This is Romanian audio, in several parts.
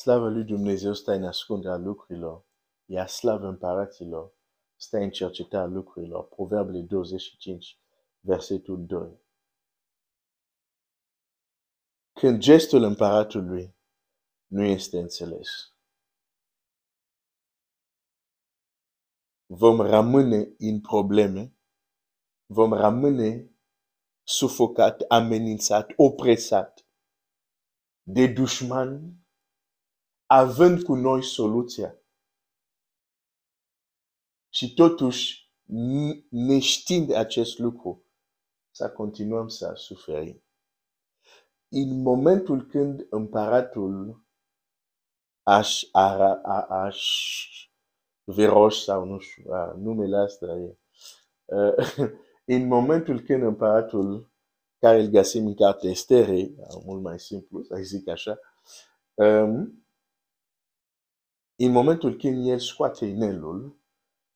Slavă lui Dumnezeu stă în ascunderea lucrurilor, iar slavă împăraților stă în cercetarea lucrurilor. Proverbele 25, versetul 2. Când gestul împăratului nu este înțeles, vom rămâne în probleme, vom rămâne sufocat, amenințat, opresat de dușmani, având cu noi soluția. Și totuși, neștiind acest lucru, să continuăm să suferim. În momentul când împăratul aș, ara, a, aș, Veroș sau nu știu, numele asta e. în momentul când împăratul care îl găsim în carte Estere, mult mai simplu să zic așa, um, în momentul când el scoate inelul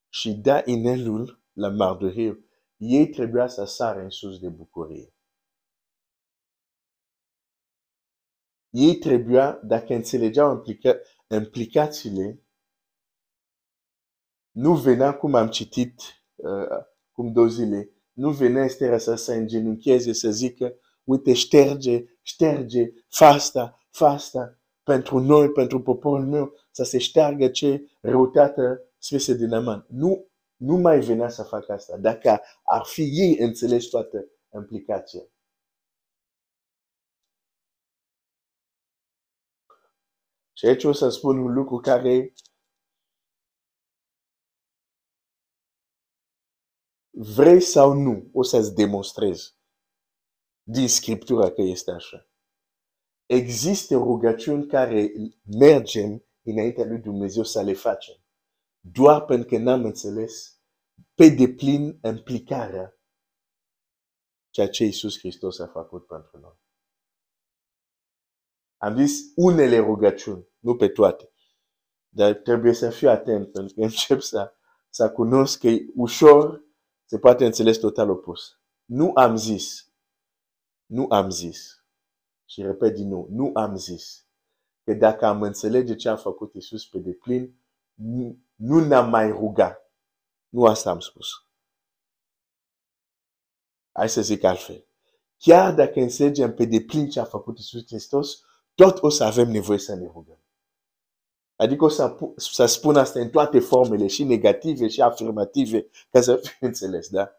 și dă inelul la Mardoheu, ei trebuia să sară în sus de bucurie. Ei trebuia, dacă înțelegeau implica, implicațiile, nu venea cum am citit uh, cum două zile, nu venea Estera să se îngenuncheze, să zică, uite, șterge, șterge, fasta, fasta, pentru noi, pentru poporul meu, să se șteargă ce răutate spese din Aman. Nu, nu mai venea să facă asta. Dacă ar fi ei înțeles toată implicația. Și aici o să spun un lucru care vrei sau nu, o să-ți demonstrez din Scriptura că este așa. Există rugăciuni care mergem înaintea lui Dumnezeu să le facem. Doar pentru că n-am înțeles pe deplin implicarea ceea ce Iisus Hristos a făcut pentru noi. Am zis unele rugăciuni, nu pe toate. Dar trebuie să fiu atent pentru că încep să, să cunosc că e ușor se poate înțeles total opus. Nu am zis, nu am zis, și repet din nou, nu am zis că dacă am înțelege ce a făcut Isus pe deplin, nu, nu ne-am mai rugat. Nu asta am spus. Hai să zic altfel. Chiar dacă înțelegem pe deplin ce a făcut Isus Hristos, tot o să avem nevoie să ne rugăm. Adică o să, să spun asta în toate formele, și negative, și afirmative, ca să fiu înțeles, da?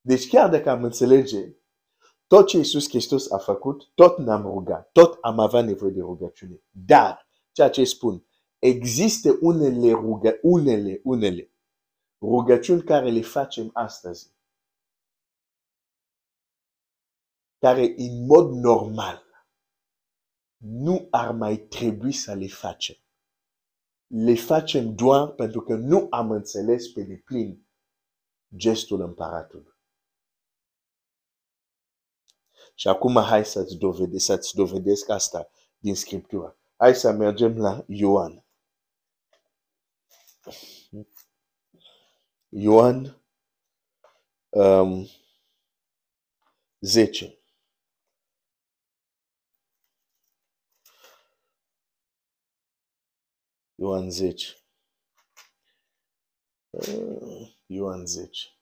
Deci chiar dacă am înțelege tot ce Iisus Hristos a făcut, tot ne-am rugat, tot am avea nevoie de rugăciune. Dar, ceea ce spun, există unele, ruga, unele, unele rugăciuni care le facem astăzi, care în mod normal nu ar mai trebui să le facem le facem doar pentru că nu am înțeles pe deplin gestul împăratului. Și acum hai să-ți dovedesc, să-ți dovedesc asta din Scriptură. Hai să mergem la Ioan. Ioan um, 10. Ioan 10. Ioan 10.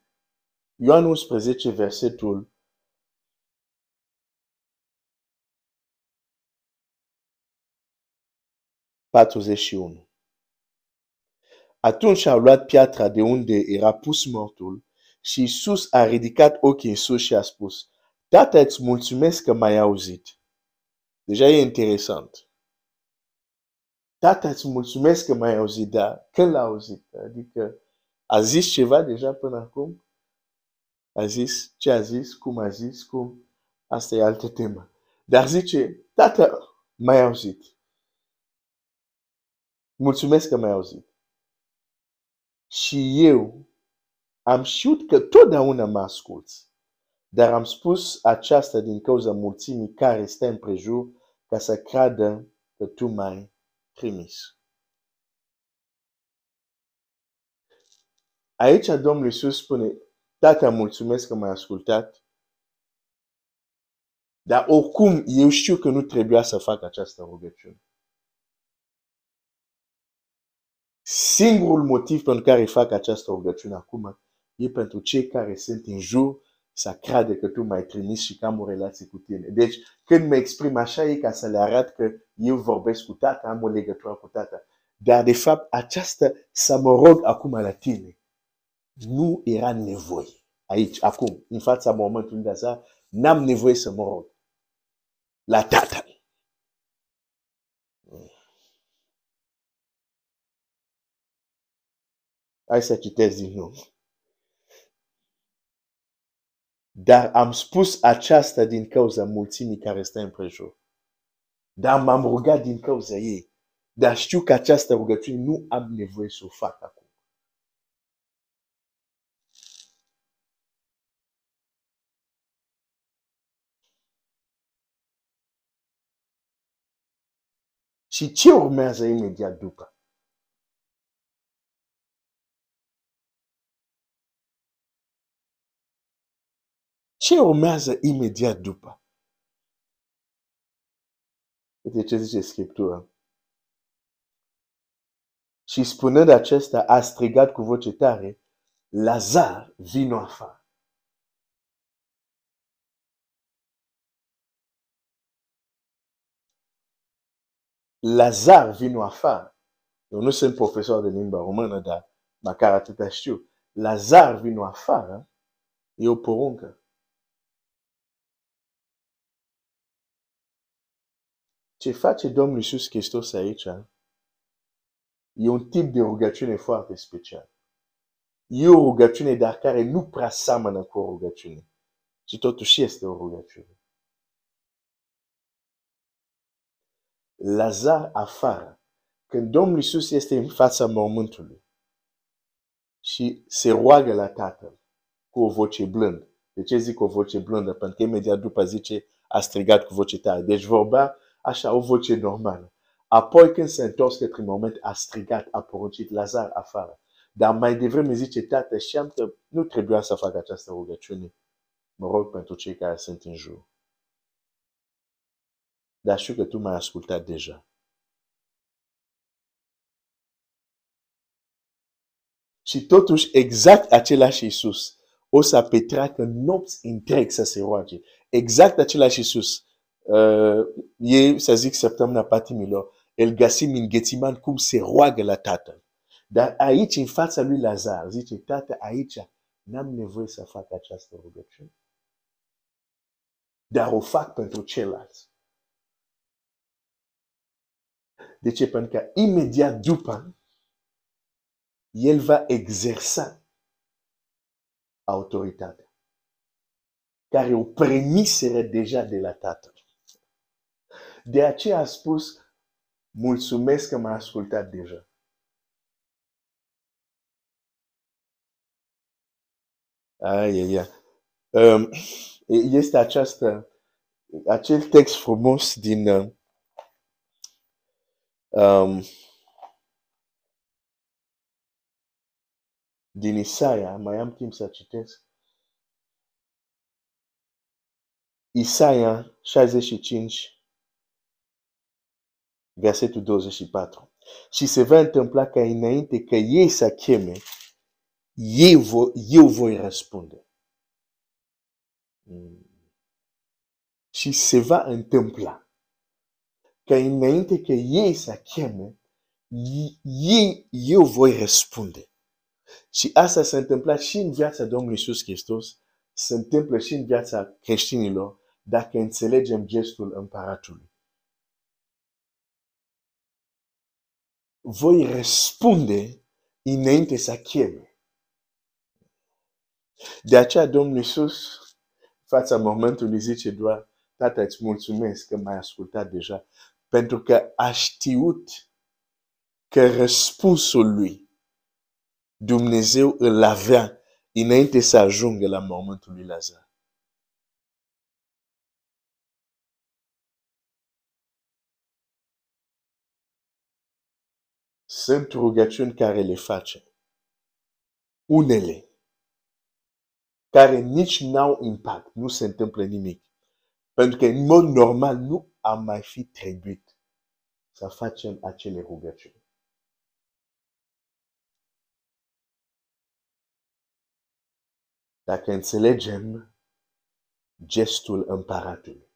Ioan 11, versetul patruzeci și unu. Atunci au luat piatra de unde era pus mortul și Iisus a ridicat ochii în sus și a spus, Tata, îți mulțumesc că m-ai auzit. Deja e interesant. Tata, îți mulțumesc că m-ai auzit, dar când l-a auzit? Adică a zis ceva deja până acum? A zis ce a zis, cum a zis, cum... Asta e altă temă. Dar zice, tată, mai auzit. Mulțumesc că m-ai auzit. Și eu am știut că totdeauna mă asculți. Dar am spus aceasta din cauza mulțimii care stă împrejur ca să creadă că tu m-ai trimis. Aici Domnul Iisus spune, Tata, mulțumesc că m-ai ascultat, dar oricum eu știu că nu trebuia să fac această rugăciune. Singurul motiv pentru care fac această rugăciune acum e pentru cei care sunt în jur să crede că tu m-ai trimis și că am o relație cu tine. Deci, când mă exprim așa, e ca să le arăt că eu vorbesc cu tata, am o legătură cu tata. Dar, de fapt, această să mă rog acum la tine, nu era nevoie. Aici, acum, în fața momentului de asta, n-am nevoie să mă rog la tata. Hai să citesc din nou. Dar am spus aceasta din cauza mulțimii care stă împrejur. Dar m-am rugat din cauza ei. Dar știu că această rugăciune nu am nevoie să o fac acum. Și ce urmează imediat după? Ce urmează imediat după? Uite ce zice Scriptura. Și spunând acesta, a strigat cu voce tare, Lazar, vino afară. Lazar vino afară. Eu nu sunt profesor de limba română, dar măcar atâta știu. Lazar vino afară e o poruncă. Ce face Domnul Iisus Hristos aici e un tip de rugăciune foarte special. E o rugăciune, dar care nu prea seamănă cu o rugăciune. Și totuși este o rugăciune. Lazar afară. Când Domnul Iisus este în fața mormântului și se roagă la Tatăl cu o voce blândă. De ce zic o voce blândă? Pentru că imediat după zice a strigat cu voce tare. Deci vorbea așa o voce normală. Apoi când se întors către moment, a strigat, a poruncit Lazar afară. Dar mai devreme zice, tată, știam că nu trebuia să fac această rugăciune. Mă rog pentru cei care sunt în jur. Dar știu că tu m-ai ascultat deja. Și totuși, exact același Iisus o să petreacă nopți întreg să se roage. Exact același Iisus uh, e, să zic, săptămâna patimilor, îl găsim în Ghețiman cum se roagă la Tatăl. Dar aici, în fața lui Lazar, zice, Tată, aici n-am nevoie să fac această rugăciune. Dar o fac pentru ceilalți. De ce? Pentru că imediat după, el va exersa autoritatea care o premiseră deja de la Tatăl. De aceea a spus, mulțumesc că m-a ascultat deja. Ai, ai, ai. Um, este această, acel text frumos din um, din Isaia, mai am timp să citesc. Isaia 65, versetul 24. Și se va întâmpla ca înainte că ei să cheme, eu, vo, eu voi răspunde. Mm. Și se va întâmpla că înainte că ei să cheme, ei, eu voi răspunde. Și asta s-a întâmplat și în viața Domnului Iisus Hristos, se întâmplă și în viața creștinilor, dacă înțelegem gestul împăratului. Voi răspunde înainte să cheme. De aceea Domnul Iisus, fața momentului, zice doar, Tata, îți mulțumesc că m-ai ascultat deja, pentru că a știut că răspunsul lui Dumnezeu îl avea înainte să ajungă la momentul lui Lazar. Sunt rugăciuni care le face. Unele care nici n-au impact, nu se întâmplă nimic. Pentru că în mod normal nu am mai fi trebuit să facem acele rugăciuni. Dacă înțelegem gestul împăratului.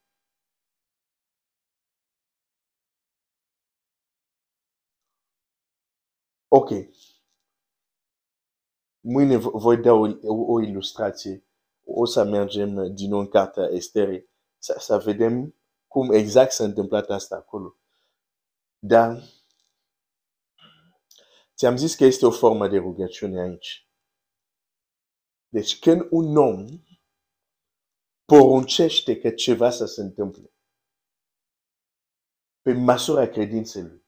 Ok. Mâine voi da o, o ilustrație. O să mergem din nou în cartea Estere. Să, să vedem cum exact s-a întâmplat asta acolo. Dar ți-am zis că este o formă de rugăciune aici. Deci când un om poruncește că ceva să se întâmple, pe măsura credinței lui,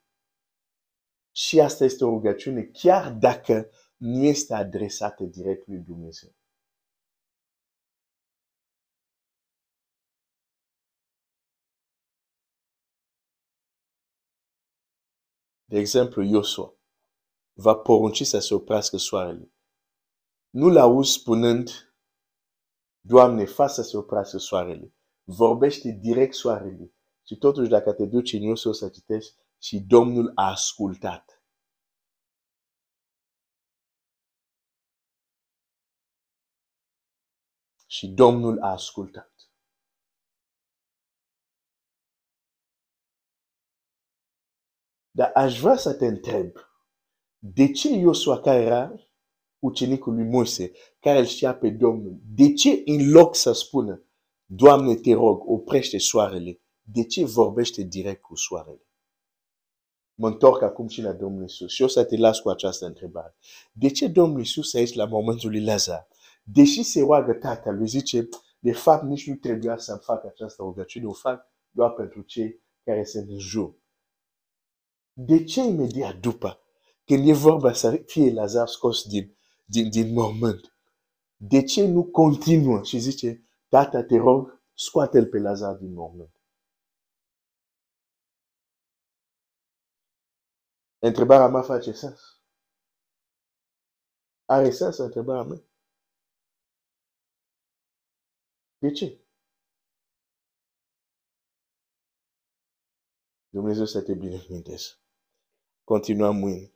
și asta este o rugăciune, chiar dacă nu este adresată direct lui Dumnezeu. De exemplu, Iosua va porunci să se oprească soarele. Nu l-auzi spunând, Doamne, fa să se oprească soarele. Vorbește direct soarele. Și totuși, dacă te duci în Iosua să citești, și Domnul a ascultat. Și Domnul a ascultat. Dar aș vrea să te întreb, de ce Iosua care era ucenicul lui Moise, care îl știa pe Domnul, de ce în loc să spună, Doamne te rog, oprește soarele, de ce vorbește direct cu soarele? Mă întorc acum și la Domnul Isus. Și o să te las cu această întrebare. De ce Domnul Isus aici la momentul lui Lazar? Deși se roagă tatălui, zice, de fapt nici nu trebuia să fac această rugăciune, o fac doar pentru cei care se în jur. De ce imediat după, când e vorba să fie Lazar scos din, din, din mormânt, de ce nu continuă și zice, tata, te rog, scoate-l pe Lazar din mormânt? Întrebarea mea face sens. Are sens întrebarea mea? De ce? Dumnezeu să te binecuvânteze. Continuăm mâine.